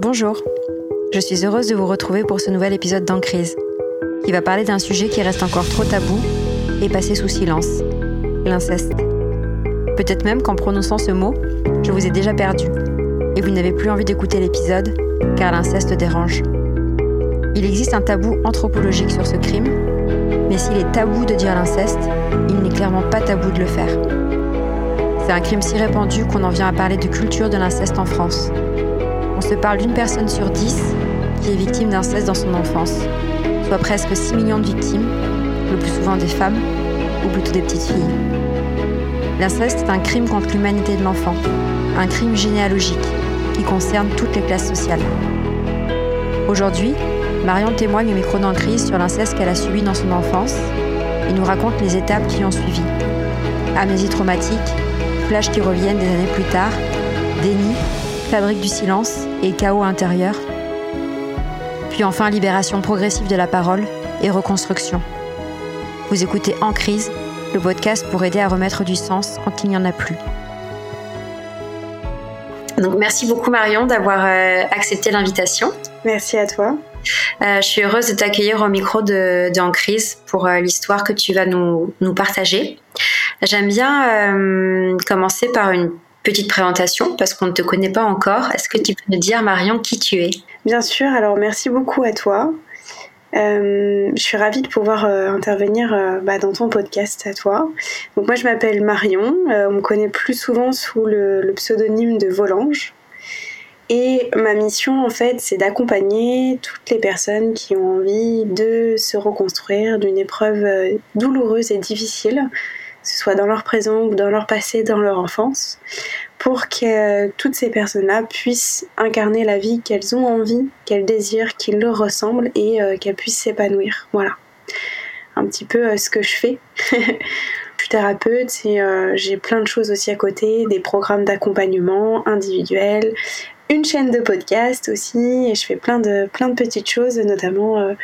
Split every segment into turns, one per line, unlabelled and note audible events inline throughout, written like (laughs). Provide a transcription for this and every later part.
Bonjour, je suis heureuse de vous retrouver pour ce nouvel épisode d'Encrise, qui va parler d'un sujet qui reste encore trop tabou et passé sous silence, l'inceste. Peut-être même qu'en prononçant ce mot, je vous ai déjà perdu, et vous n'avez plus envie d'écouter l'épisode, car l'inceste dérange. Il existe un tabou anthropologique sur ce crime, mais s'il est tabou de dire l'inceste, il n'est clairement pas tabou de le faire. C'est un crime si répandu qu'on en vient à parler de culture de l'inceste en France. On se parle d'une personne sur dix qui est victime d'inceste dans son enfance, soit presque 6 millions de victimes, le plus souvent des femmes, ou plutôt des petites filles. L'inceste est un crime contre l'humanité de l'enfant, un crime généalogique qui concerne toutes les classes sociales. Aujourd'hui, Marion témoigne au micro d'Encrise sur l'inceste qu'elle a subi dans son enfance et nous raconte les étapes qui ont suivi. Amnésie traumatique, flashs qui reviennent des années plus tard, déni, fabrique du silence et chaos intérieur. Puis enfin libération progressive de la parole et reconstruction. Vous écoutez En crise, le podcast pour aider à remettre du sens quand il n'y en a plus. Donc merci beaucoup Marion d'avoir euh, accepté l'invitation.
Merci à toi.
Euh, je suis heureuse de t'accueillir au micro de, de En Crise pour euh, l'histoire que tu vas nous, nous partager. J'aime bien euh, commencer par une petite présentation parce qu'on ne te connaît pas encore. Est-ce que tu peux nous dire, Marion, qui tu es?
Bien sûr, alors merci beaucoup à toi. Euh, je suis ravie de pouvoir euh, intervenir euh, bah, dans ton podcast à toi. Donc moi je m'appelle Marion, on me connaît plus souvent sous le, le pseudonyme de Volange. Et ma mission, en fait, c'est d'accompagner toutes les personnes qui ont envie de se reconstruire d'une épreuve douloureuse et difficile, que ce soit dans leur présent ou dans leur passé, dans leur enfance, pour que toutes ces personnes-là puissent incarner la vie qu'elles ont envie, qu'elles désirent, qui leur ressemble et euh, qu'elles puissent s'épanouir. Voilà. Un petit peu euh, ce que je fais. (laughs) je suis thérapeute et euh, j'ai plein de choses aussi à côté, des programmes d'accompagnement individuels, une chaîne de podcast aussi et je fais plein de, petites choses, notamment euh,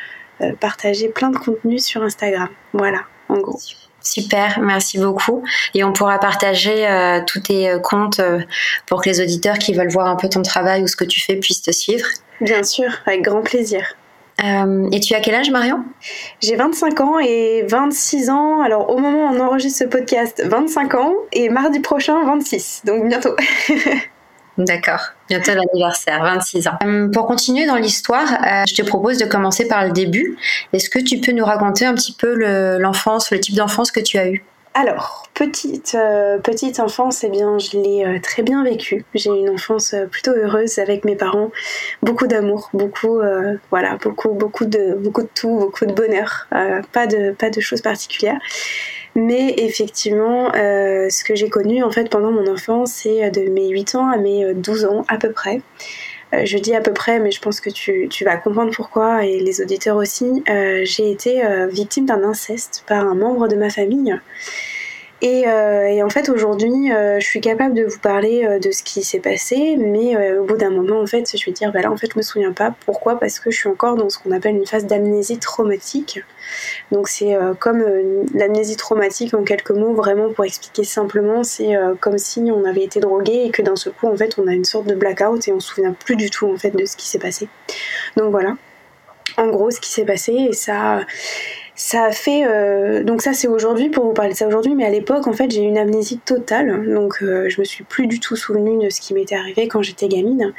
euh, partager plein de contenus sur Instagram. Voilà, en gros.
Super, merci beaucoup. Et on pourra partager euh, tous tes euh, comptes euh, pour que les auditeurs qui veulent voir un peu ton travail ou ce que tu fais puissent te suivre.
Bien sûr, avec grand plaisir.
Et tu as quel âge, Marion?
J'ai 25 ans et 26 ans. Alors, au moment où on enregistre ce podcast, 25 ans et mardi prochain, 26. Donc, bientôt. (laughs)
D'accord, bientôt l'anniversaire, 26 ans. Euh, pour continuer dans l'histoire, euh, je te propose de commencer par le début. Est-ce que tu peux nous raconter un petit peu le- l'enfance, le, type d'enfance que tu as eu?
Alors, petite, euh, petite enfance, eh bien, je l'ai très bien vécue. J'ai eu une enfance plutôt heureuse avec mes parents. Beaucoup d'amour, beaucoup, voilà, beaucoup, beaucoup de, beaucoup de tout, beaucoup de bonheur. Pas de, pas de choses particulières. Mais effectivement, euh, ce que j'ai connu en fait pendant mon enfance, c'est de mes 8 ans à mes euh, 12 ans à peu près. Euh, je dis à peu près, mais je pense que tu, tu vas comprendre pourquoi, et les auditeurs aussi. Euh, j'ai été euh, victime d'un inceste par un membre de ma famille. Et, euh, et en fait, aujourd'hui, euh, je suis capable de vous parler euh, de ce qui s'est passé, mais au bout d'un moment, en fait, je vais dire, bah là, en fait, je me souviens pas. Pourquoi? Parce que je suis encore dans ce qu'on appelle une phase d'amnésie traumatique. Donc, c'est comme l'amnésie traumatique, en quelques mots, vraiment pour expliquer simplement, c'est comme si on avait été drogué et que d'un seul coup, en fait, on a une sorte de blackout et on se souvient plus du tout, en fait, de ce qui s'est passé. Donc, voilà. En gros, ce qui s'est passé, et ça ça a fait euh, donc ça c'est aujourd'hui pour vous parler de ça aujourd'hui mais à l'époque en fait j'ai une amnésie totale. Donc euh, je me suis plus du tout souvenue de ce qui m'était arrivé quand j'étais gamine.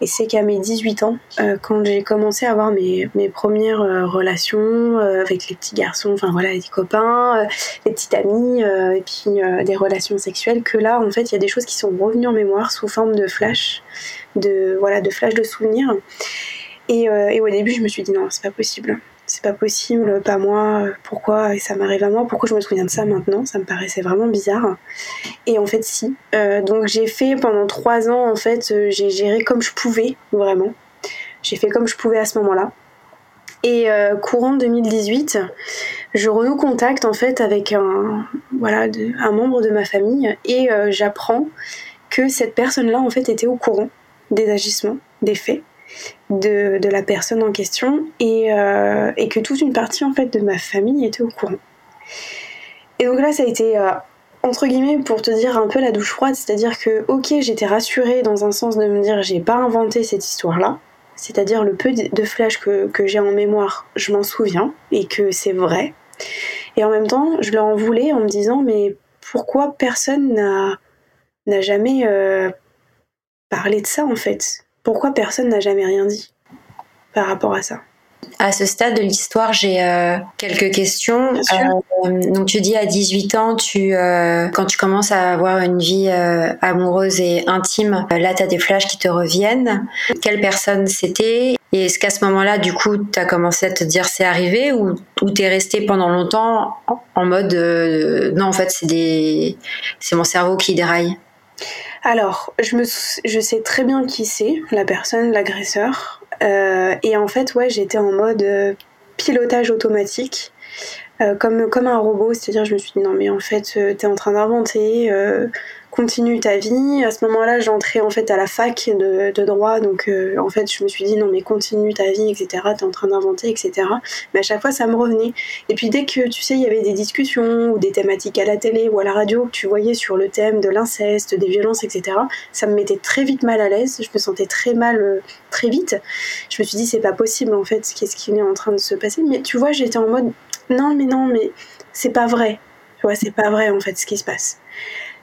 Et c'est qu'à mes 18 ans euh, quand j'ai commencé à avoir mes, mes premières euh, relations avec les petits garçons enfin voilà les copains les petites amies et puis des relations sexuelles que là en fait il y a des choses qui sont revenues en mémoire sous forme de flash de voilà de flash de souvenirs. Et, et au début je me suis dit non c'est pas possible c'est pas possible, pas moi, pourquoi ça m'arrive à moi, pourquoi je me souviens de ça maintenant, ça me paraissait vraiment bizarre. Et en fait si. Euh, donc j'ai fait pendant trois ans, en fait, euh, j'ai géré comme je pouvais, vraiment. J'ai fait comme je pouvais à ce moment-là. Et euh, courant 2018, je renoue contact en fait avec un, voilà, un membre de ma famille et j'apprends que cette personne-là en fait était au courant des agissements, des faits de, de la personne en question et, euh, et que toute une partie en fait de ma famille était au courant. Et donc là ça a été euh, entre guillemets, pour te dire un peu la douche froide, c'est-à-dire que, ok, j'étais rassurée dans un sens de me dire j'ai pas inventé cette histoire-là, c'est-à-dire le peu de flash que, que j'ai en mémoire, je m'en souviens et que c'est vrai. Et en même temps, je leur en voulais en me disant mais pourquoi personne n'a jamais euh, parlé de ça en fait? Pourquoi personne n'a jamais rien dit par rapport à ça
à ce stade de l'histoire, j'ai euh, quelques questions. Euh, donc tu dis à 18 ans, tu euh, quand tu commences à avoir une vie amoureuse et intime, là tu as des flashs qui te reviennent. Quelle personne c'était? Et est-ce qu'à ce, moment-là, du coup, tu as commencé à te dire c'est arrivé ou, ou tu es resté pendant longtemps en mode non en fait c'est des c'est mon cerveau qui déraille?
Alors, je, sais très bien qui c'est, la personne, l'agresseur. Euh, et en fait, ouais, j'étais en mode euh, pilotage automatique. Euh, comme, comme un robot, c'est-à-dire je me suis dit non mais en fait t'es en train d'inventer, continue ta vie. À ce moment-là, j'entrais en fait à la fac de, droit, donc euh, en fait, je me suis dit non mais continue ta vie, etc. T'es en train d'inventer, etc. Mais à chaque fois, ça me revenait. Et puis dès que tu sais, il y avait des discussions ou des thématiques à la télé ou à la radio que tu voyais sur le thème de l'inceste, des violences, etc. Ça me mettait très vite mal à l'aise. Je me sentais très mal euh, très vite. Je me suis dit c'est pas possible en fait, qu'est-ce qui est en train de se passer. Mais tu vois, j'étais en mode non mais non mais c'est pas vrai. Tu vois, c'est pas vrai en fait ce qui se passe.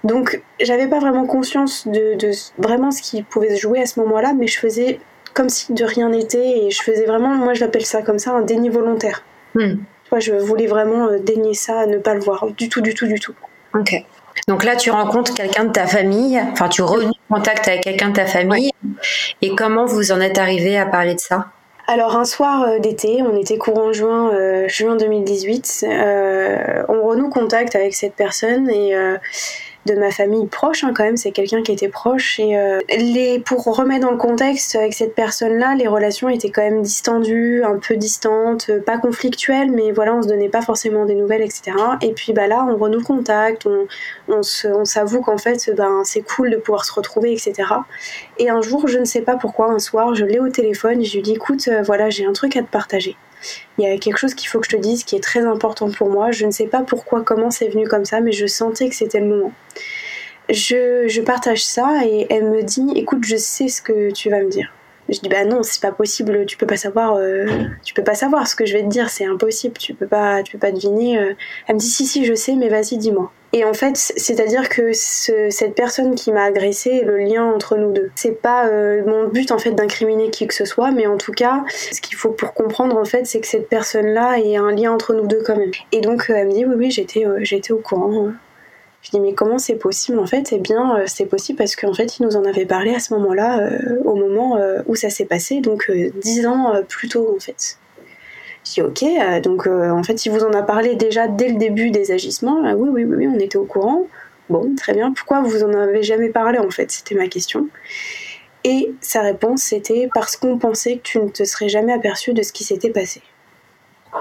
Donc j'avais pas vraiment conscience de, vraiment ce qui pouvait se jouer à ce moment-là, mais je faisais comme si de rien n'était et je faisais vraiment, moi je l'appelle ça comme ça, un déni volontaire. Hmm. je voulais vraiment euh, dénier ça, ne pas le voir du tout, du tout, du tout.
Ok. Donc là, tu rencontres quelqu'un de ta famille, enfin tu renoues contact avec quelqu'un de ta famille, et comment vous en êtes arrivé à parler de ça?
Alors un soir euh, d'été, on était courant juin, euh, juin 2018, on renoue contact avec cette personne et de ma famille proche hein, quand même, c'est quelqu'un qui était proche et euh, les pour remettre dans le contexte avec cette personne-là, les relations étaient quand même distendues, un peu distantes, euh, pas conflictuelles, mais voilà, on se donnait pas forcément des nouvelles, etc. Et puis bah là, on renoue contact, on, on s'avoue qu'en fait, ben c'est cool de pouvoir se retrouver, etc. Et un jour, je ne sais pas pourquoi, un soir, je l'ai au téléphone, je lui dis écoute, euh, voilà, j'ai un truc à te partager il y a quelque chose qu'il faut que je te dise qui est très important pour moi. Je ne sais pas pourquoi, comment c'est venu comme ça, mais je sentais que c'était le moment. Je, je, partage ça et elle me dit écoute, je sais ce que tu vas me dire. Je dis bah non, c'est pas possible, tu peux pas savoir, euh, tu peux pas savoir ce que je vais te dire, c'est impossible, tu peux pas, tu peux pas deviner. Euh. Elle me dit si si, je sais, mais vas-y, dis-moi. Et en fait, c'est-à-dire que cette personne qui m'a agressée est le lien entre nous deux. C'est pas euh, mon but en fait d'incriminer qui que ce soit, mais en tout cas, ce qu'il faut pour comprendre en fait, c'est que cette personne-là est un lien entre nous deux quand même. Et donc elle me dit oui oui, j'étais j'étais au courant. Je dis mais comment c'est possible en fait? Eh bien euh, c'est possible parce qu'en fait il nous en avait parlé à ce moment-là, euh, au moment euh, où ça s'est passé, donc dix ans plus tôt en fait. Je dis ok, donc en fait il vous en a parlé déjà dès le début des agissements. Ah oui, oui, oui, on était au courant. Bon, très bien. Pourquoi vous en avez jamais parlé en fait? C'était ma question. Et sa réponse c'était parce qu'on pensait que tu ne te serais jamais aperçu de ce qui s'était passé.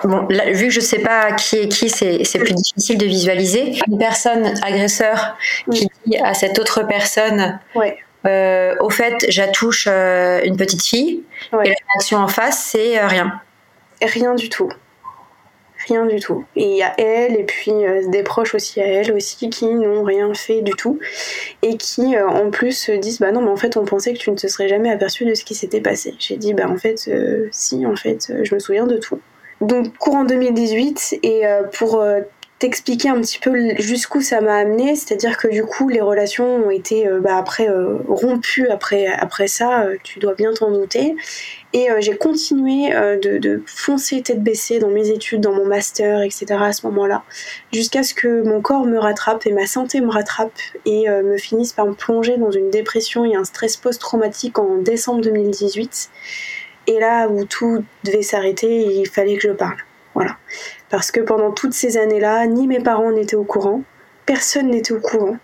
Bon, vu que je sais pas qui est qui, c'est plus difficile de visualiser. Une personne agresseur qui dit à cette autre personne, euh, au fait, j'attouche euh, une petite fille, et la réaction en face, c'est euh, rien.
Rien du tout. Rien du tout. Et il y a elle, et puis des proches aussi à elle aussi, qui n'ont rien fait du tout, et qui en plus se disent Bah non, mais en fait, on pensait que tu ne te serais jamais aperçu de ce qui s'était passé. J'ai dit Bah en fait, si, en fait, je me souviens de tout donc courant 2018 et euh, pour euh, t'expliquer un petit peu jusqu'où ça m'a amené, c'est-à-dire que du coup les relations ont été euh, bah, rompues après, ça, tu dois bien t'en douter. Et j'ai continué de, foncer tête baissée dans mes études, dans mon master, etc. à ce moment-là, jusqu'à ce que mon corps me rattrape et ma santé me rattrape et me finisse par me plonger dans une dépression et un stress post-traumatique en décembre 2018. Et là où tout devait s'arrêter, il fallait que je parle. Voilà. Parce que pendant toutes ces années-là, ni mes parents n'étaient au courant, personne n'était au courant.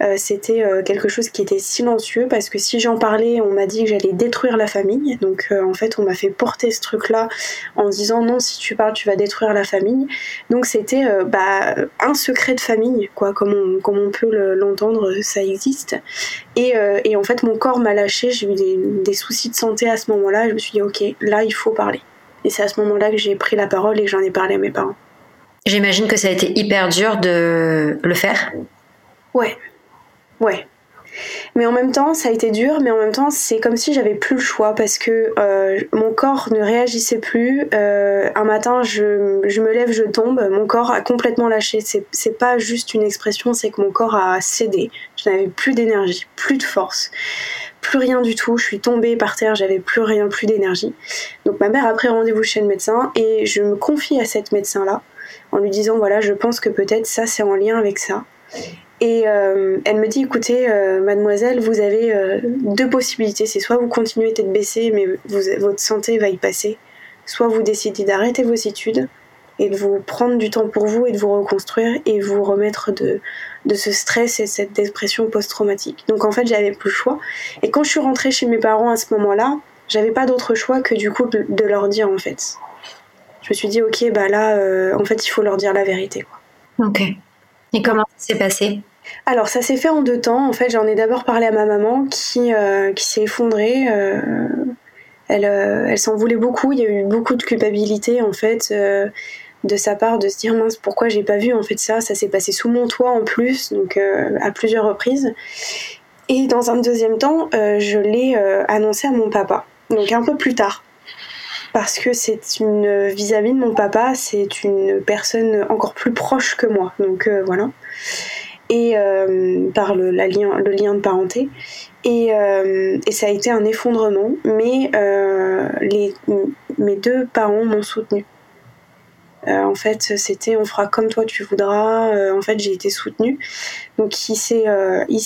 Euh, c'était euh, quelque chose qui était silencieux parce que si j'en parlais, on m'a dit que j'allais détruire la famille. Donc euh, en fait, on m'a fait porter ce truc-là en disant non, si tu parles, tu vas détruire la famille. Donc c'était bah, un secret de famille, quoi, comme on, comme on peut l'entendre, ça existe. Et, et, en fait, mon corps m'a lâché, j'ai eu des, des, soucis de santé à ce moment-là. Je me suis dit, ok, là, il faut parler. Et c'est à ce moment-là que j'ai pris la parole et que j'en ai parlé à mes parents.
J'imagine que ça a été hyper dur de le faire
Ouais, ouais. Mais en même temps, ça a été dur, mais en même temps, c'est comme si j'avais plus le choix parce que euh, mon corps ne réagissait plus. Euh, un matin, je, je, me lève, je tombe, mon corps a complètement lâché. C'est pas juste une expression, c'est que mon corps a cédé. Je n'avais plus d'énergie, plus de force, plus rien du tout. Je suis tombée par terre, j'avais plus rien, plus d'énergie. Donc ma mère a pris rendez-vous chez le médecin et je me confie à cette médecin-là en lui disant voilà, je pense que peut-être ça c'est en lien avec ça. Et euh, elle me dit écoutez, euh, mademoiselle, vous avez euh, deux possibilités. C'est soit vous continuez tête baissée, mais votre santé va y passer, soit vous décidez d'arrêter vos études et de vous prendre du temps pour vous et de vous reconstruire et vous remettre de, de ce stress et cette dépression post-traumatique. Donc en fait, j'avais plus le choix. Et quand je suis rentrée chez mes parents à ce moment-là, j'avais pas d'autre choix que du coup de, leur dire en fait. Je me suis dit ok, bah là, en fait, il faut leur dire la vérité. Quoi.
Ok. Et comment ça s'est passé?
Alors ça s'est fait en deux temps. En fait, j'en ai d'abord parlé à ma maman qui, euh, s'est effondrée. Euh, elle, euh, elle s'en voulait beaucoup. Il y a eu beaucoup de culpabilité en fait de sa part de se dire mince pourquoi j'ai pas vu en fait ça? Ça s'est passé sous mon toit en plus, donc à plusieurs reprises. Et dans un deuxième temps, je l'ai annoncé à mon papa. Donc un peu plus tard parce que c'est une vis-à-vis de mon papa, c'est une personne encore plus proche que moi. Donc voilà et euh, par le, lien, le lien de parenté. Et, euh, et, ça a été un effondrement, mais euh, mes deux parents m'ont soutenu. en fait, c'était on fera comme toi tu voudras. en fait, j'ai été soutenue. Donc, il s'est,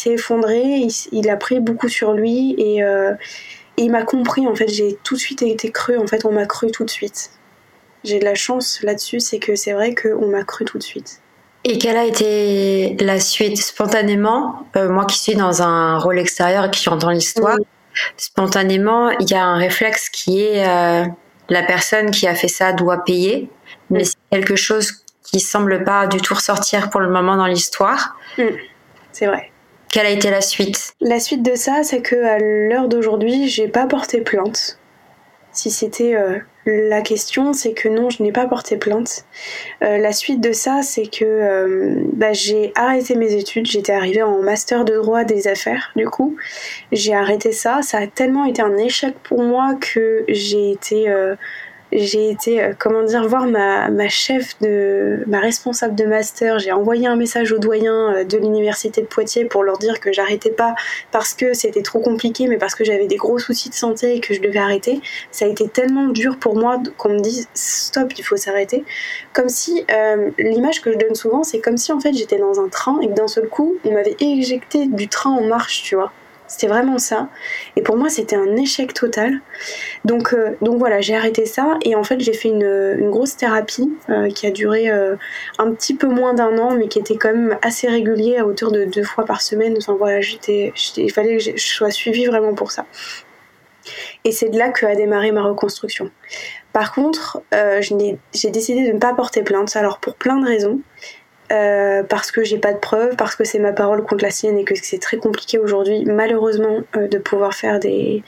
effondré, il, a pris beaucoup sur lui et, il m'a compris. En fait, j'ai tout de suite été cru. En fait, on m'a cru tout de suite. J'ai de la chance là-dessus, c'est que c'est vrai qu'on m'a cru tout de suite.
Et quelle a été la suite? Spontanément euh, Moi qui suis dans un rôle extérieur et qui entend l'histoire, spontanément, il y a un réflexe qui est euh, la personne qui a fait ça doit payer, mais c'est quelque chose qui semble pas du tout ressortir pour le moment dans l'histoire.
C'est vrai.
Quelle a été la suite?
La suite de ça, c'est que à l'heure d'aujourd'hui, j'ai pas porté plainte. Si c'était euh, la question, c'est que non, je n'ai pas porté plainte. Euh, la suite de ça, c'est que euh, bah, j'ai arrêté mes études. J'étais arrivée en master de droit des affaires, du coup. J'ai arrêté ça. Ça a tellement été un échec pour moi que j'ai été j'ai été, euh, comment dire, voir ma, ma, chef de, ma responsable de master. J'ai envoyé un message aux doyens euh, de l'université de Poitiers pour leur dire que j'arrêtais pas parce que c'était trop compliqué, mais parce que j'avais des gros soucis de santé et que je devais arrêter. Ça a été tellement dur pour moi qu'on me dise stop, il faut s'arrêter. Comme si, euh, l'image que je donne souvent, c'est comme si en fait j'étais dans un train et que d'un seul coup, on m'avait éjecté du train en marche, tu vois. C'était vraiment ça. Et pour moi, c'était un échec total. Donc, euh, donc voilà, j'ai arrêté ça. Et en fait, j'ai fait une, grosse thérapie euh, qui a duré euh, un petit peu moins d'un an, mais qui était quand même assez régulier à hauteur de deux fois par semaine. Enfin voilà, il fallait que je sois suivie vraiment pour ça. Et c'est de là que a démarré ma reconstruction. Par contre, j'ai décidé de ne pas porter plainte. Alors pour plein de raisons. Euh, parce que j'ai pas de preuves, parce que c'est ma parole contre la sienne et que c'est très compliqué aujourd'hui, malheureusement, euh, de pouvoir faire des,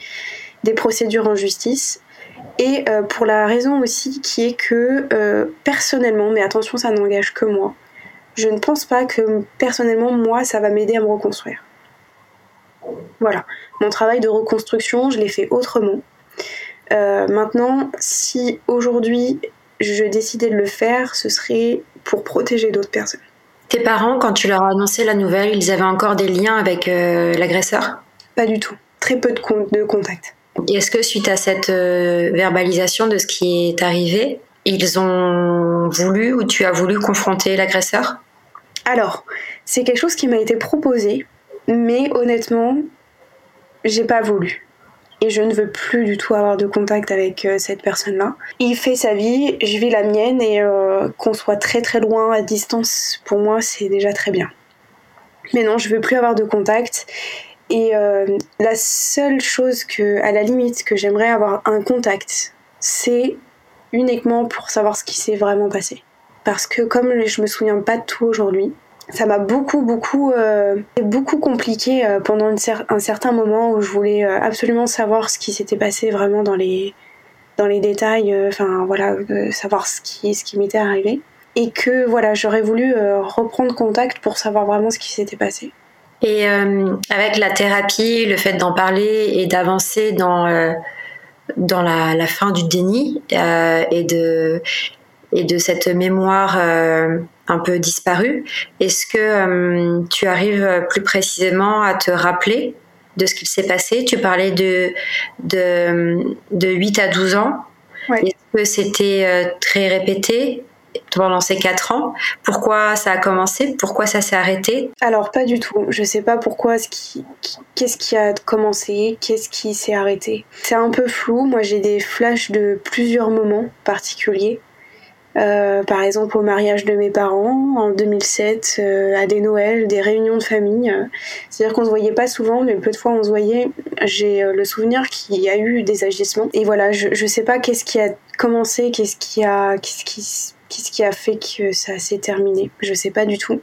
des, procédures en justice. Et euh, pour la raison aussi qui est que personnellement, mais attention, ça n'engage que moi, je ne pense pas que personnellement, moi, ça va m'aider à me reconstruire. Voilà, mon travail de reconstruction, je l'ai fait autrement. maintenant, si aujourd'hui je décidais de le faire, ce serait pour protéger d'autres personnes.
Tes parents, quand tu leur as annoncé la nouvelle, ils avaient encore des liens avec euh, l'agresseur?
Pas du tout. Très peu de, de contact.
Est-ce que suite à cette euh, verbalisation de ce qui est arrivé, ils ont voulu ou tu as voulu confronter l'agresseur?
Alors, c'est quelque chose qui m'a été proposé, mais honnêtement, j'ai pas voulu et je ne veux plus du tout avoir de contact avec euh, cette personne-là. Il fait sa vie, je vis la mienne et euh, qu'on soit très très loin à distance, pour moi c'est déjà très bien. Mais non, je veux plus avoir de contact. Et euh, la seule chose que, à la limite, que j'aimerais avoir un contact, c'est uniquement pour savoir ce qui s'est vraiment passé. Parce que comme je me souviens pas de tout aujourd'hui, ça m'a beaucoup, beaucoup, euh, beaucoup compliqué euh, pendant un certain moment où je voulais euh, absolument savoir ce qui s'était passé vraiment dans les, dans les détails, enfin voilà, savoir ce qui, ce qui m'était arrivé. et que voilà, j'aurais voulu reprendre contact pour savoir vraiment ce qui s'était passé.
Et avec la thérapie, le fait d'en parler et d'avancer dans dans la, la, fin du déni et de et de cette mémoire un peu disparue, est-ce que tu arrives plus précisément à te rappeler de ce qu'il s'est passé? Tu parlais de, de, de 8 à 12 ans. Est-ce que c'était euh, très répété pendant ces 4 ans? Pourquoi ça a commencé? Pourquoi ça s'est arrêté?
Alors pas du tout. Je sais pas pourquoi, qu'est-ce qui a commencé, qu'est-ce qui s'est arrêté. C'est un peu flou. Moi j'ai des flashs de plusieurs moments particuliers. Euh, par exemple au mariage de mes parents en 2007, euh, à des Noëls, des réunions de famille. C'est-à-dire qu'on se voyait pas souvent, mais peu de fois on se voyait. J'ai euh, le souvenir qu'il y a eu des agissements. Et voilà, je, je sais pas qu'est-ce qui a commencé, qu'est-ce qui a, qu'est-ce qui, qu'est-ce qui a fait que ça s'est terminé. Je sais pas du tout.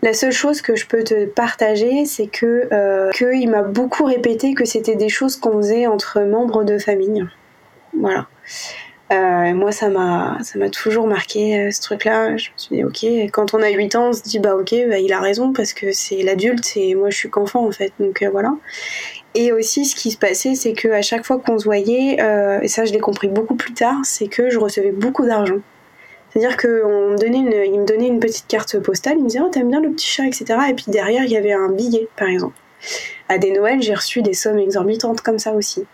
La seule chose que je peux te partager, c'est que qu'il m'a beaucoup répété que c'était des choses qu'on faisait entre membres de famille. Voilà. Euh, moi, ça m'a, ça m'a toujours marqué euh, ce truc-là. Je me suis dit, ok, quand on a 8 ans, on se dit, bah ok, bah, il a raison parce que c'est l'adulte et moi je suis qu'enfant en fait. Donc euh, voilà. Et aussi, ce qui se passait, c'est que à chaque fois qu'on se voyait, et ça je l'ai compris beaucoup plus tard, c'est que je recevais beaucoup d'argent. C'est-à-dire qu'il me donnait une petite carte postale, il me disait, oh, t'aimes bien le petit chat, etc. Et puis derrière, il y avait un billet, par exemple. À des Noëls, j'ai reçu des sommes exorbitantes comme ça aussi.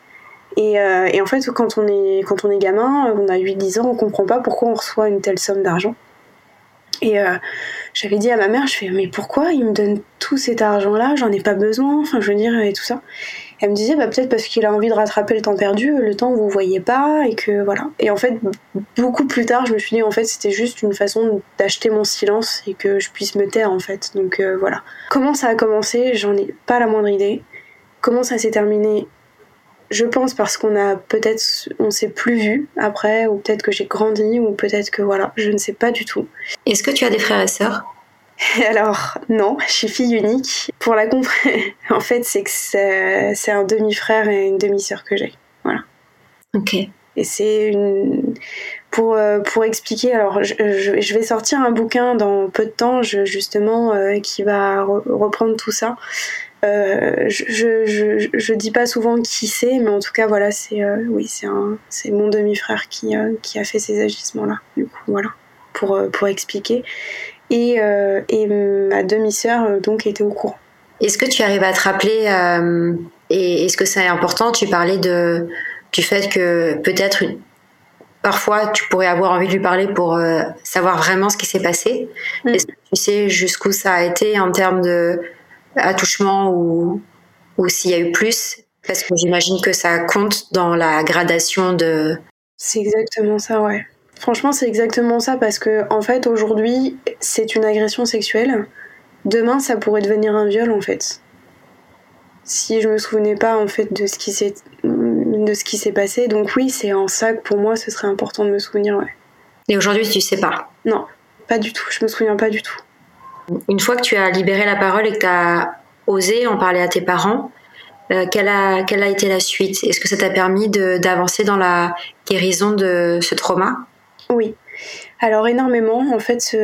Euh, et, en fait, quand on est, quand on est gamin, on a 8-10 ans, on comprend pas pourquoi on reçoit une telle somme d'argent. Et euh, j'avais dit à ma mère, je fais, mais pourquoi il me donne tout cet argent-là? J'en ai pas besoin, enfin, je veux dire, et tout ça. elle me disait, bah, peut-être parce qu'il a envie de rattraper le temps perdu, le temps où vous voyez pas, et que voilà. Et en fait, beaucoup plus tard, je me suis dit, en fait, c'était juste une façon d'acheter mon silence et que je puisse me taire, en fait. Donc euh, voilà. Comment ça a commencé? J'en ai pas la moindre idée. Comment ça s'est terminé? Je pense parce qu'on a peut-être, on s'est plus vu après, ou peut-être que j'ai grandi, ou peut-être que voilà, je ne sais pas du tout.
Est-ce que tu as des frères et sœurs? (laughs)
Alors non, je suis fille unique. Pour la comprendre, (laughs) en fait, c'est que c'est un demi-frère et une demi-sœur que j'ai. Voilà.
Ok.
Et c'est une pour euh, pour expliquer. Alors, je, je, vais sortir un bouquin dans peu de temps, justement, euh, qui va reprendre tout ça. Euh, je, je, je, dis pas souvent qui c'est, mais en tout cas, voilà, c'est euh, oui, c'est mon demi-frère qui, euh, qui a fait ces agissements-là. Du coup, voilà, pour, pour expliquer. Et, et ma demi-sœur, donc, était au courant.
Est-ce que tu arrives à te rappeler, et est-ce que c'est important? Tu parlais de, du fait que peut-être parfois tu pourrais avoir envie de lui parler pour savoir vraiment ce qui s'est passé. Mm. Est-ce que tu sais jusqu'où ça a été en termes de ou, ou s'il y a eu plus Parce que j'imagine que ça compte dans la gradation de.
C'est exactement ça, ouais. Franchement, c'est exactement ça parce que, en fait, aujourd'hui, c'est une agression sexuelle. Demain, ça pourrait devenir un viol, en fait. Si je me souvenais pas, en fait, de ce qui s'est, de ce qui s'est passé. Donc, oui, c'est en ça que pour moi, ce serait important de me souvenir, ouais.
Et aujourd'hui, tu sais pas?
Non, pas du tout. Je me souviens pas du tout.
Une fois que tu as libéré la parole et que tu as osé en parler à tes parents, euh, quelle, a, été la suite? Est-ce que ça t'a permis d'avancer dans la guérison de ce trauma?
Oui. Alors énormément. En fait,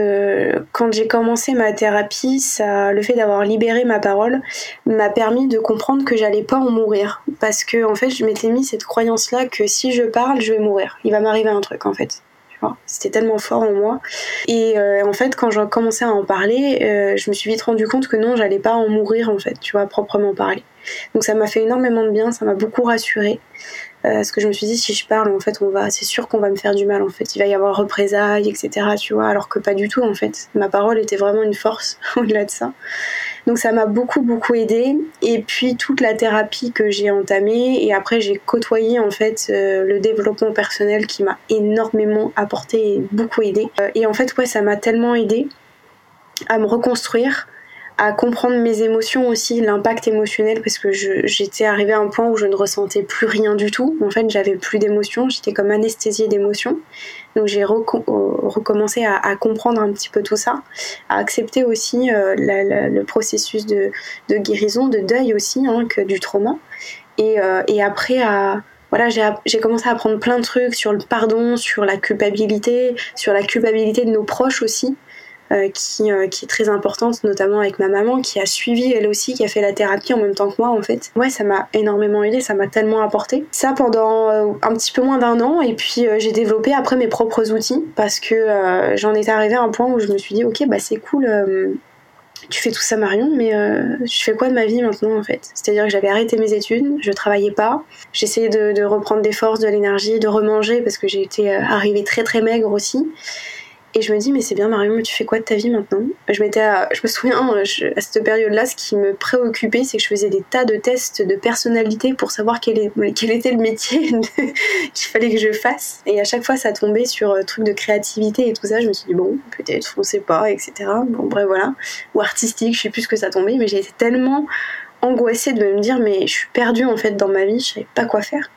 quand j'ai commencé ma thérapie, ça, le fait d'avoir libéré ma parole m'a permis de comprendre que j'allais pas en mourir. Parce que en fait, je m'étais mis cette croyance-là que si je parle, je vais mourir. Il va m'arriver un truc en fait. C'était tellement fort en moi. Et euh, en fait, quand j'ai commencé à en parler, euh, je me suis vite rendu compte que non, j'allais pas en mourir en fait, tu vois, proprement parler. Donc ça m'a fait énormément de bien, ça m'a beaucoup rassurée. Euh, parce que je me suis dit, si je parle, en fait, on va, c'est sûr qu'on va me faire du mal, en fait. Il va y avoir représailles, etc., tu vois, alors que pas du tout, en fait. Ma parole était vraiment une force (laughs) au-delà de ça. Donc ça m'a beaucoup beaucoup aidé. Et puis toute la thérapie que j'ai entamée et après j'ai côtoyé en fait euh, le développement personnel qui m'a énormément apporté et beaucoup aidé. Euh, et en fait ouais ça m'a tellement aidé à me reconstruire à comprendre mes émotions aussi, l'impact émotionnel, parce que j'étais arrivée à un point où je ne ressentais plus rien du tout. En fait, j'avais plus d'émotions, j'étais comme anesthésiée d'émotions. Donc j'ai recommencé à, comprendre un petit peu tout ça, à accepter aussi euh, le processus de, guérison, de deuil aussi, hein, que du trauma. Et, euh, après voilà, j'ai commencé à apprendre plein de trucs sur le pardon, sur la culpabilité, sur la culpabilité de nos proches aussi. Euh, qui, euh, qui, est très importante, notamment avec ma maman qui a suivi elle aussi, qui a fait la thérapie en même temps que moi en fait. Ouais, ça m'a énormément aidé, ça m'a tellement apporté. Ça pendant euh, un petit peu moins d'un an et puis j'ai développé après mes propres outils parce que j'en étais arrivée à un point où je me suis dit ok bah c'est cool tu fais tout ça Marion, mais je fais quoi de ma vie maintenant en fait? C'est-à-dire que j'avais arrêté mes études, je travaillais pas, j'essayais de, de, reprendre des forces, de l'énergie, de remanger parce que été arrivée très très maigre aussi. Et je me dis, mais c'est bien Marion, mais tu fais quoi de ta vie maintenant? Je, m'étais je me souviens, à cette période-là, ce qui me préoccupait, c'est que je faisais des tas de tests de personnalité pour savoir quel, est, quel était le métier (laughs) qu'il fallait que je fasse. Et à chaque fois, ça tombait sur euh, trucs de créativité et tout ça. Je me suis dit, bon, peut-être, on sait pas, etc. Bon, bref, voilà. Ou artistique, je sais plus ce que ça tombait, mais j'ai été tellement angoissée de me dire, mais je suis perdue en fait dans ma vie, je savais pas quoi faire.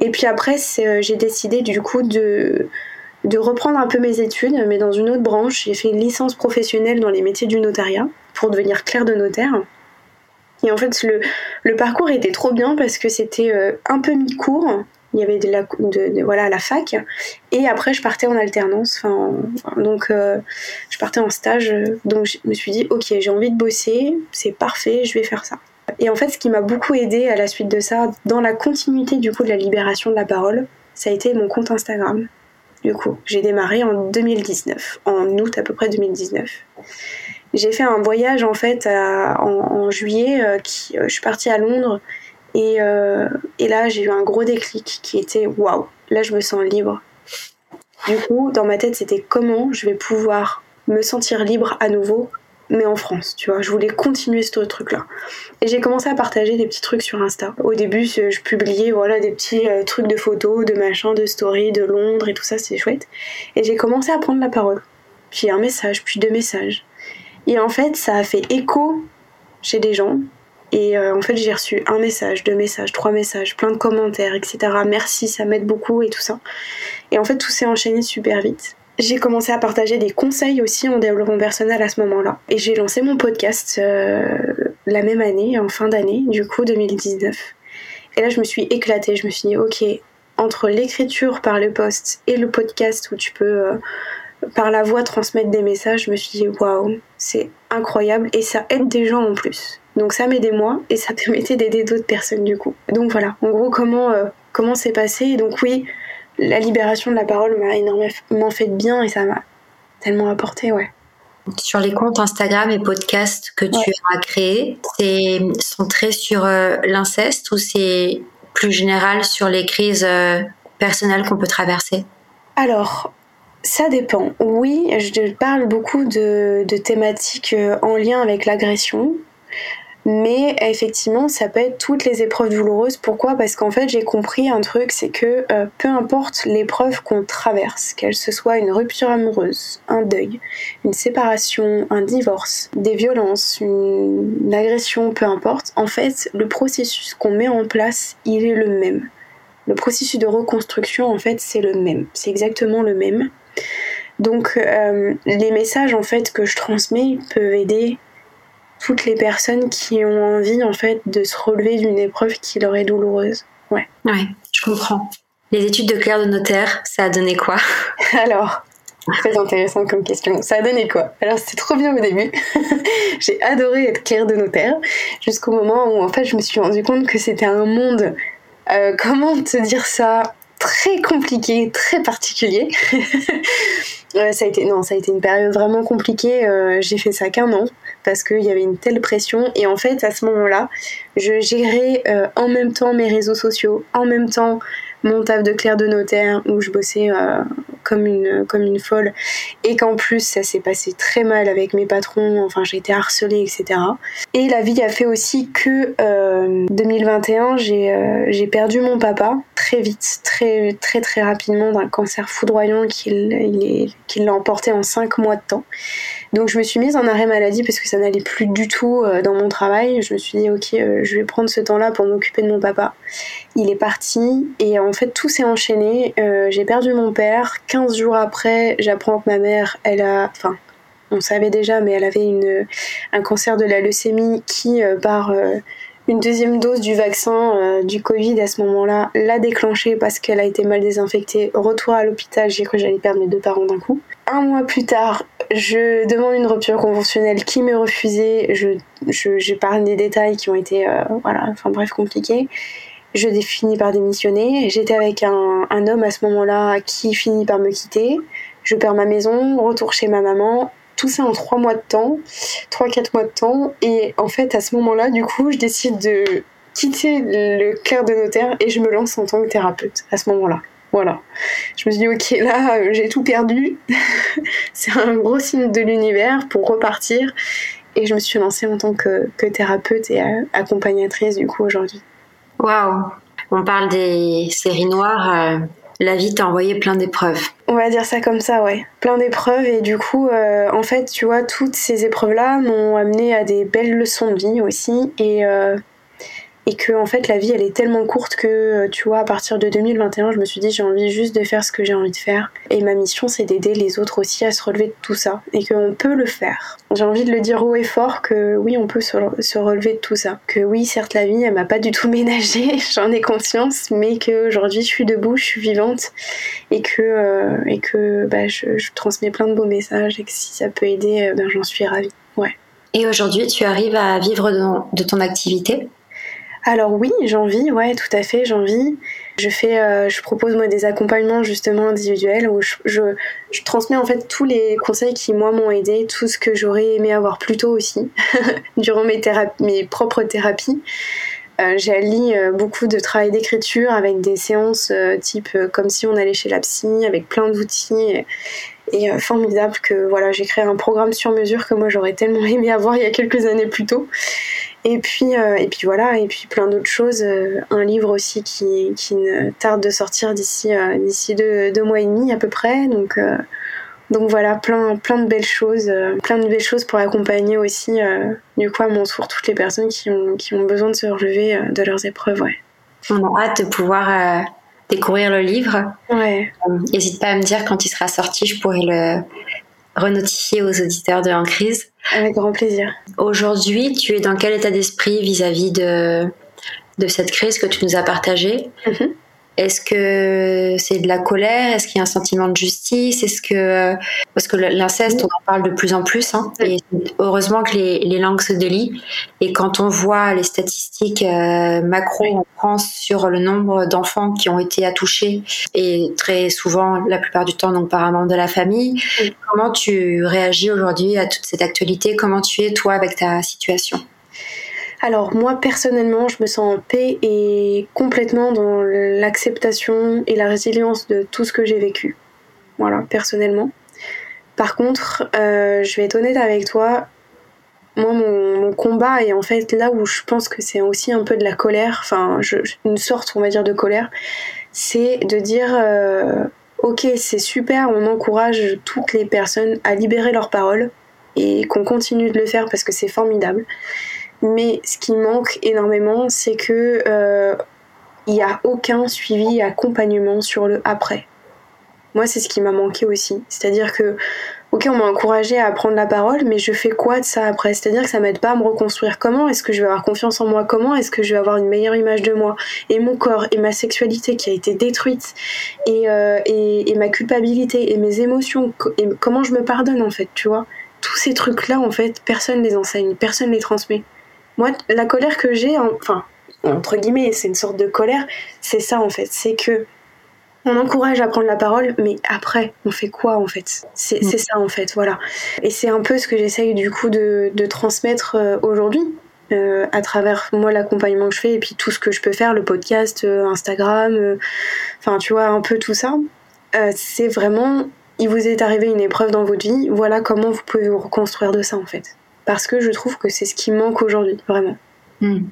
Et puis après, euh, j'ai décidé du coup de de reprendre un peu mes études, mais dans une autre branche. J'ai fait une licence professionnelle dans les métiers du notariat pour devenir clerc de notaire. Et en fait, le, le parcours était trop bien parce que c'était euh, un peu mi-cours. Il y avait de la, de, voilà, la fac. Et après, je partais en alternance. Enfin, donc, euh, je partais en stage. Donc, je me suis dit, ok, j'ai envie de bosser. C'est parfait, je vais faire ça. Et en fait, ce qui m'a beaucoup aidé à la suite de ça, dans la continuité du coup de la libération de la parole, ça a été mon compte Instagram du coup. J'ai démarré en 2019, en août à peu près 2019. J'ai fait un voyage en fait en, juillet, euh, euh, je suis partie à Londres et, euh, et là j'ai eu un gros déclic qui était waouh, là je me sens libre. Du coup, dans ma tête c'était comment je vais pouvoir me sentir libre à nouveau mais en France, tu vois. Je voulais continuer ce truc-là. Et j'ai commencé à partager des petits trucs sur Insta. Au début, je publiais voilà des petits euh, trucs de photos, de machin, de stories, de Londres et tout ça, c'est chouette. Et j'ai commencé à prendre la parole. Puis un message, puis deux messages. Et en fait, ça a fait écho chez des gens. Et euh, en fait, j'ai reçu un message, deux messages, trois messages, plein de commentaires, etc. Merci, ça m'aide beaucoup et tout ça. Et en fait, tout s'est enchaîné super vite. J'ai commencé à partager des conseils aussi en développement personnel à ce moment-là. Et j'ai lancé mon podcast euh, la même année, en fin d'année, du coup 2019. Et là, je me suis éclatée. Je me suis dit, ok, entre l'écriture par le post et le podcast où tu peux euh, par la voix transmettre des messages, je me suis dit, waouh, c'est incroyable et ça aide des gens en plus. Donc ça m'aidait moi et ça permettait d'aider d'autres personnes du coup. Donc voilà, en gros comment euh, comment c'est passé. Donc oui, la libération de la parole m'a énormément fait de bien et ça m'a tellement apporté, ouais.
Sur les comptes Instagram et podcasts que tu as créés, c'est centré sur euh, l'inceste ou c'est plus général sur les crises euh, personnelles qu'on peut traverser?
Alors, ça dépend. Oui, je parle beaucoup de, de thématiques euh, en lien avec l'agression, mais effectivement, ça peut être toutes les épreuves douloureuses. Pourquoi? Parce qu'en fait, j'ai compris un truc, c'est que euh, peu importe l'épreuve qu'on traverse, qu'elle se soit une rupture amoureuse, un deuil, une séparation, un divorce, des violences, une, agression, peu importe, en fait, le processus qu'on met en place, il est le même. Le processus de reconstruction, en fait, c'est le même. C'est exactement le même. Donc, euh, les messages, en fait, que je transmets peuvent aider toutes les personnes qui ont envie en fait de se relever d'une épreuve qui leur est douloureuse. Ouais.
Ouais, je comprends. Les études de clerc de notaire, ça a donné quoi? (laughs)
Alors, très intéressant comme question. Ça a donné quoi? Alors c'était trop bien au début. (laughs) J'ai adoré être clerc de notaire jusqu'au moment où en fait je me suis rendu compte que c'était un monde, euh, (laughs) comment te dire ça, très compliqué, très particulier. ça a été non, ça a été une période vraiment compliquée. Euh, j'ai fait ça qu'un an parce qu'il y avait une telle pression. Et en fait, à ce moment-là, je gérais euh, en même temps mes réseaux sociaux, en même temps mon taf de clerc de notaire où je bossais euh, comme, une, comme une folle et qu'en plus ça s'est passé très mal avec mes patrons, enfin j'ai été harcelée, etc. Et la vie a fait aussi que 2021 euh, j'ai perdu mon papa très vite, très très très rapidement d'un cancer foudroyant qu'il l'a emporté en 5 mois de temps. Donc je me suis mise en arrêt maladie parce que ça n'allait plus du tout euh, dans mon travail. Je me suis dit ok, euh, je vais prendre ce temps-là pour m'occuper de mon papa. Il est parti et en fait tout s'est enchaîné. Euh, j'ai perdu mon père. 15 jours après, j'apprends que ma mère, elle a, enfin, on savait déjà, mais elle avait une, un cancer de la leucémie qui, par une deuxième dose du vaccin euh, du Covid à ce moment-là l'a déclenchée parce qu'elle a été mal désinfectée. Retour à l'hôpital, j'ai cru que j'allais perdre mes deux parents d'un coup. Un mois plus tard, je demande une rupture conventionnelle qui m'est refusée. Je, je, j'épargne des détails qui ont été, euh, voilà, enfin bref, compliqués. Je finis par démissionner. J'étais avec un, un homme à ce moment-là qui finit par me quitter. Je perds ma maison, retour chez ma maman, tout ça en trois mois de temps, trois, quatre mois de temps. Et en fait, à ce moment-là, du coup, je décide de quitter le clerc de notaire et je me lance en tant que thérapeute à ce moment-là. Voilà. Je me suis dit, ok, là, j'ai tout perdu. (laughs) c'est un gros signe de l'univers pour repartir. Et je me suis lancée en tant que, thérapeute et accompagnatrice, du coup, aujourd'hui.
Waouh! On parle des séries noires. Euh, la vie t'a envoyé plein d'épreuves.
On va dire ça comme ça, ouais. Plein d'épreuves et du coup, euh, en fait, tu vois, toutes ces épreuves-là m'ont amené à des belles leçons de vie aussi et euh, et que en fait la vie elle est tellement courte que euh, tu vois à partir de 2021 je me suis dit j'ai envie juste de faire ce que j'ai envie de faire. Et ma mission c'est d'aider les autres aussi à se relever de tout ça. Et qu'on peut le faire. J'ai envie de le dire haut et fort que oui on peut se, relever de tout ça. Que oui certes la vie elle m'a pas du tout (laughs) ménagé j'en ai conscience mais que aujourd'hui je suis debout je suis vivante. Et que euh, et que bah, je, transmets plein de beaux messages et que si ça peut aider euh, ben j'en suis ravie. Ouais.
Et aujourd'hui tu arrives à vivre de ton activité?
Alors oui, j'en vis, ouais, tout à fait, j'en vis. Je fais, euh, je propose moi des accompagnements justement individuels où je, transmets en fait tous les conseils qui moi m'ont aidé, tout ce que j'aurais aimé avoir plus tôt aussi (laughs) durant mes, propres thérapies. Euh, J'allie euh, beaucoup de travail d'écriture avec des séances euh, type comme si on allait chez la psy, avec plein d'outils et, formidable que voilà j'ai créé un programme sur mesure que moi j'aurais tellement aimé avoir il y a quelques années plus tôt et puis, euh, et puis voilà, et puis plein d'autres choses. Euh, un livre aussi qui, qui ne tarde de sortir d'ici euh, d'ici deux, deux, mois et demi à peu près. Donc, donc voilà, plein, plein de belles choses, plein de belles choses pour accompagner aussi du coup à mon tour toutes les personnes qui ont, qui ont besoin de se relever de leurs épreuves. Ouais.
On a hâte de pouvoir découvrir le livre.
Ouais.
N'hésite pas à me dire quand il sera sorti, je pourrais le renotifier aux auditeurs de En Crise.
Avec grand plaisir.
Aujourd'hui, tu es dans quel état d'esprit vis-à-vis de, de cette crise que tu nous as partagée? Mhm. Est-ce que c'est de la colère? Est-ce qu'il y a un sentiment de justice? Est-ce que parce que l'inceste, on en parle de plus en plus, hein, et heureusement que les, les, langues se délient. Et quand on voit les statistiques euh, macro en France sur le nombre d'enfants qui ont été attouchés, et très souvent, la plupart du temps, donc par un membre de la famille, comment tu réagis aujourd'hui à toute cette actualité? Comment tu es toi avec ta situation?
Alors moi personnellement, je me sens en paix et complètement dans l'acceptation et la résilience de tout ce que j'ai vécu. Voilà, personnellement. Par contre, euh, je vais être honnête avec toi, moi mon, combat est en fait là où je pense que c'est aussi un peu de la colère, enfin une sorte on va dire de colère, c'est de dire euh, ok c'est super, on encourage toutes les personnes à libérer leurs paroles et qu'on continue de le faire parce que c'est formidable. Mais ce qui manque énormément, c'est que euh, n'y a aucun suivi et accompagnement sur le après. Moi, c'est ce qui m'a manqué aussi. C'est-à-dire que, ok, on m'a encouragé à prendre la parole, mais je fais quoi de ça après? C'est-à-dire que ça m'aide pas à me reconstruire. Comment est-ce que je vais avoir confiance en moi? Comment est-ce que je vais avoir une meilleure image de moi? Et mon corps et ma sexualité qui a été détruite et, euh, et, et ma culpabilité et mes émotions et comment je me pardonne en fait, tu vois? Tous ces trucs-là, en fait, personne les enseigne, personne les transmet. Moi, la colère que j'ai, enfin, entre guillemets, c'est une sorte de colère, c'est ça en fait. C'est que on encourage à prendre la parole, mais après, on fait quoi en fait? C'est mm. ça en fait, voilà. Et c'est un peu ce que j'essaye du coup de, transmettre euh, aujourd'hui. Euh, à travers moi l'accompagnement que je fais et puis tout ce que je peux faire, le podcast, euh, Instagram, enfin tu vois un peu tout ça. c'est vraiment, il vous est arrivé une épreuve dans votre vie, voilà comment vous pouvez vous reconstruire de ça en fait parce que je trouve que c'est ce qui manque aujourd'hui, vraiment.
Hmm.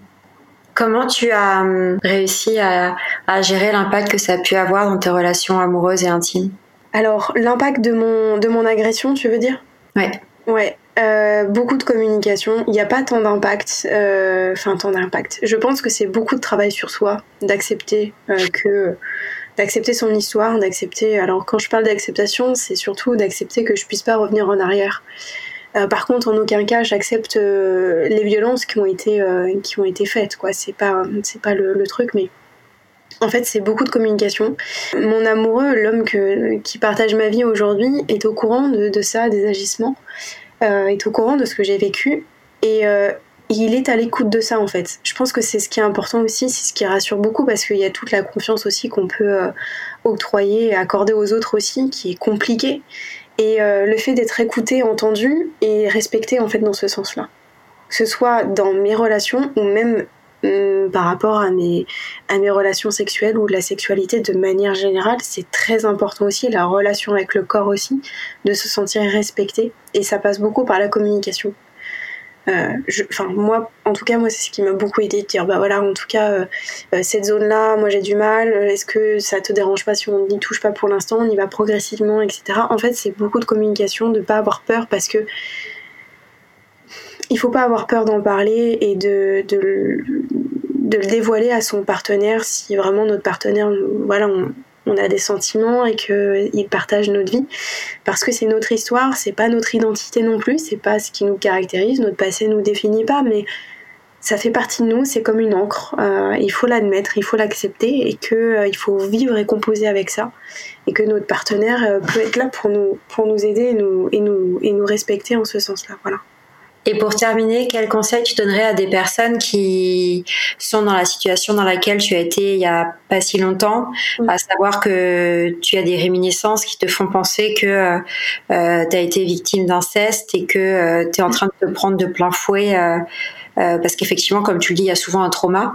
Comment tu as hum, réussi à, gérer l'impact que ça a pu avoir dans tes relations amoureuses et intimes?
Alors, l'impact de mon, de mon agression, tu veux dire?
Ouais.
Ouais. Euh, beaucoup de communication. Il n'y a pas tant d'impact. Euh, enfin, tant d'impact. Je pense que c'est beaucoup de travail sur soi, d'accepter euh, que d'accepter son histoire, d'accepter. Alors, quand je parle d'acceptation, c'est surtout d'accepter que je puisse pas revenir en arrière par contre, en aucun cas, j'accepte les violences qui ont été qui ont été faites. Quoi, c'est pas c'est pas le, truc, mais en fait, c'est beaucoup de communication. Mon amoureux, l'homme qui partage ma vie aujourd'hui, est au courant de, de ça, des agissements, est au courant de ce que j'ai vécu, et il est à l'écoute de ça en fait. Je pense que c'est ce qui est important aussi, c'est ce qui rassure beaucoup parce qu'il y a toute la confiance aussi qu'on peut euh, octroyer et accorder aux autres aussi, qui est compliqué. Et euh, le fait d'être écouté, entendu et respecté en fait dans ce sens-là. Que ce soit dans mes relations ou même hum, par rapport à mes, à mes relations sexuelles ou la sexualité de manière générale, c'est très important aussi, la relation avec le corps aussi, de se sentir respecté. Et ça passe beaucoup par la communication. Euh, enfin moi en tout cas moi c'est ce qui m'a beaucoup aidé de dire bah voilà en tout cas euh, euh, cette zone là moi j'ai du mal. Est-ce que ça te dérange pas si on n'y touche pas pour l'instant on y va progressivement etc en fait c'est beaucoup de communication de pas avoir peur parce que il faut pas avoir peur d'en parler et de, de, de, le dévoiler à son partenaire si vraiment notre partenaire voilà on, on a des sentiments et qu'ils partagent notre vie. Parce que c'est notre histoire, c'est pas notre identité non plus, c'est pas ce qui nous caractérise, notre passé nous définit pas, mais ça fait partie de nous, c'est comme une encre. Euh, il faut l'admettre, il faut l'accepter et qu'il euh, faut vivre et composer avec ça. Et que notre partenaire euh, peut être là pour nous, pour nous aider et nous, et nous, et nous respecter en ce sens-là. Voilà.
Et pour terminer, quel conseil tu donnerais à des personnes qui sont dans la situation dans laquelle tu as été il y a pas si longtemps, mm. à savoir que tu as des réminiscences qui te font penser que euh, euh tu as été victime d'inceste et que euh, tu es en train de te prendre de plein fouet euh, euh parce qu'effectivement, comme tu le dis, il y a souvent un trauma.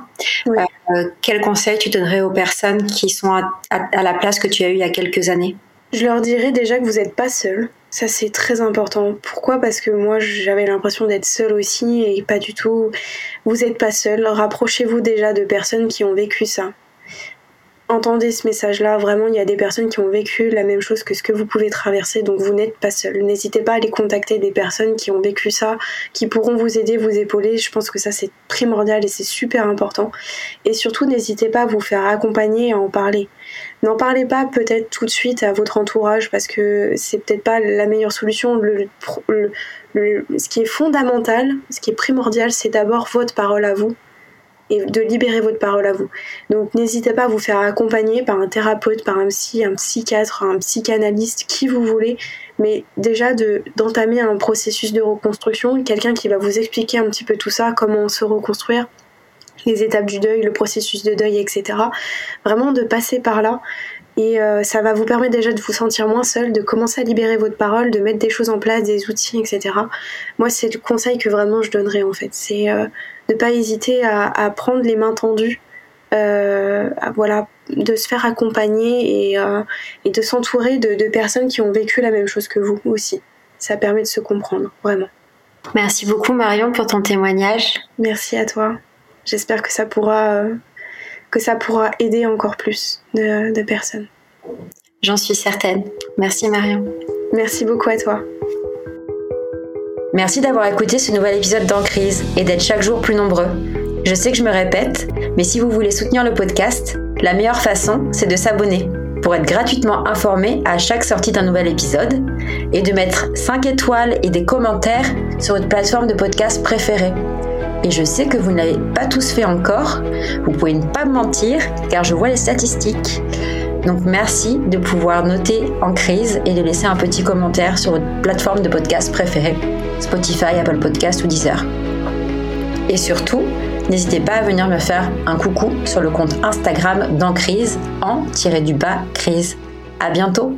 quel conseil tu donnerais aux personnes qui sont à, à, la place que tu as eu il y a quelques années?
Je leur dirais déjà que vous n'êtes pas seul ça c'est très important. Pourquoi? Parce que moi j'avais l'impression d'être seule aussi et pas du tout. Vous n'êtes pas seul. Rapprochez-vous déjà de personnes qui ont vécu ça entendez ce message-là. Vraiment, il y a des personnes qui ont vécu la même chose que ce que vous pouvez traverser, donc vous n'êtes pas seul. N'hésitez pas à aller contacter des personnes qui ont vécu ça, qui pourront vous aider, vous épauler. Je pense que ça, c'est primordial et c'est super important. Et surtout, n'hésitez pas à vous faire accompagner et à en parler. N'en parlez pas peut-être tout de suite à votre entourage parce que c'est peut-être pas la meilleure solution. ce qui est fondamental, ce qui est primordial, c'est d'abord votre parole à vous et de libérer votre parole à vous. Donc n'hésitez pas à vous faire accompagner par un thérapeute, par un psy, un psychiatre, un psychanalyste, qui vous voulez, mais déjà de d'entamer un processus de reconstruction, quelqu'un qui va vous expliquer un petit peu tout ça, comment se reconstruire, les étapes du deuil, le processus de deuil, etc. Vraiment de passer par là. Et euh, ça va vous permettre déjà de vous sentir moins seul, de commencer à libérer votre parole, de mettre des choses en place, des outils, etc. Moi, c'est le conseil que vraiment je donnerais en fait. C'est euh, ne pas hésiter à, prendre les mains tendues, euh, voilà, de se faire accompagner et, euh, de s'entourer de, personnes qui ont vécu la même chose que vous aussi. Ça permet de se comprendre, vraiment.
Merci beaucoup Marion pour ton témoignage.
Merci à toi. J'espère que ça pourra euh, que ça pourra aider encore plus de, de personnes.
J'en suis certaine. Merci Marion.
Merci beaucoup à toi.
Merci d'avoir écouté ce nouvel épisode d'Encrise et d'être chaque jour plus nombreux. Je sais que je me répète, mais si vous voulez soutenir le podcast, la meilleure façon, c'est de s'abonner pour être gratuitement informé à chaque sortie d'un nouvel épisode et de mettre 5 étoiles et des commentaires sur votre plateforme de podcast préférée. Et je sais que vous ne l'avez pas tous fait encore, vous pouvez ne pas me mentir car je vois les statistiques. Donc merci de pouvoir noter en crise et de laisser un petit commentaire sur votre plateforme de podcast préférée. Spotify, Apple Podcast ou Deezer. Et surtout, n'hésitez pas à venir me faire un coucou sur le compte Instagram d'Encrise en-du-bas crise. À bientôt!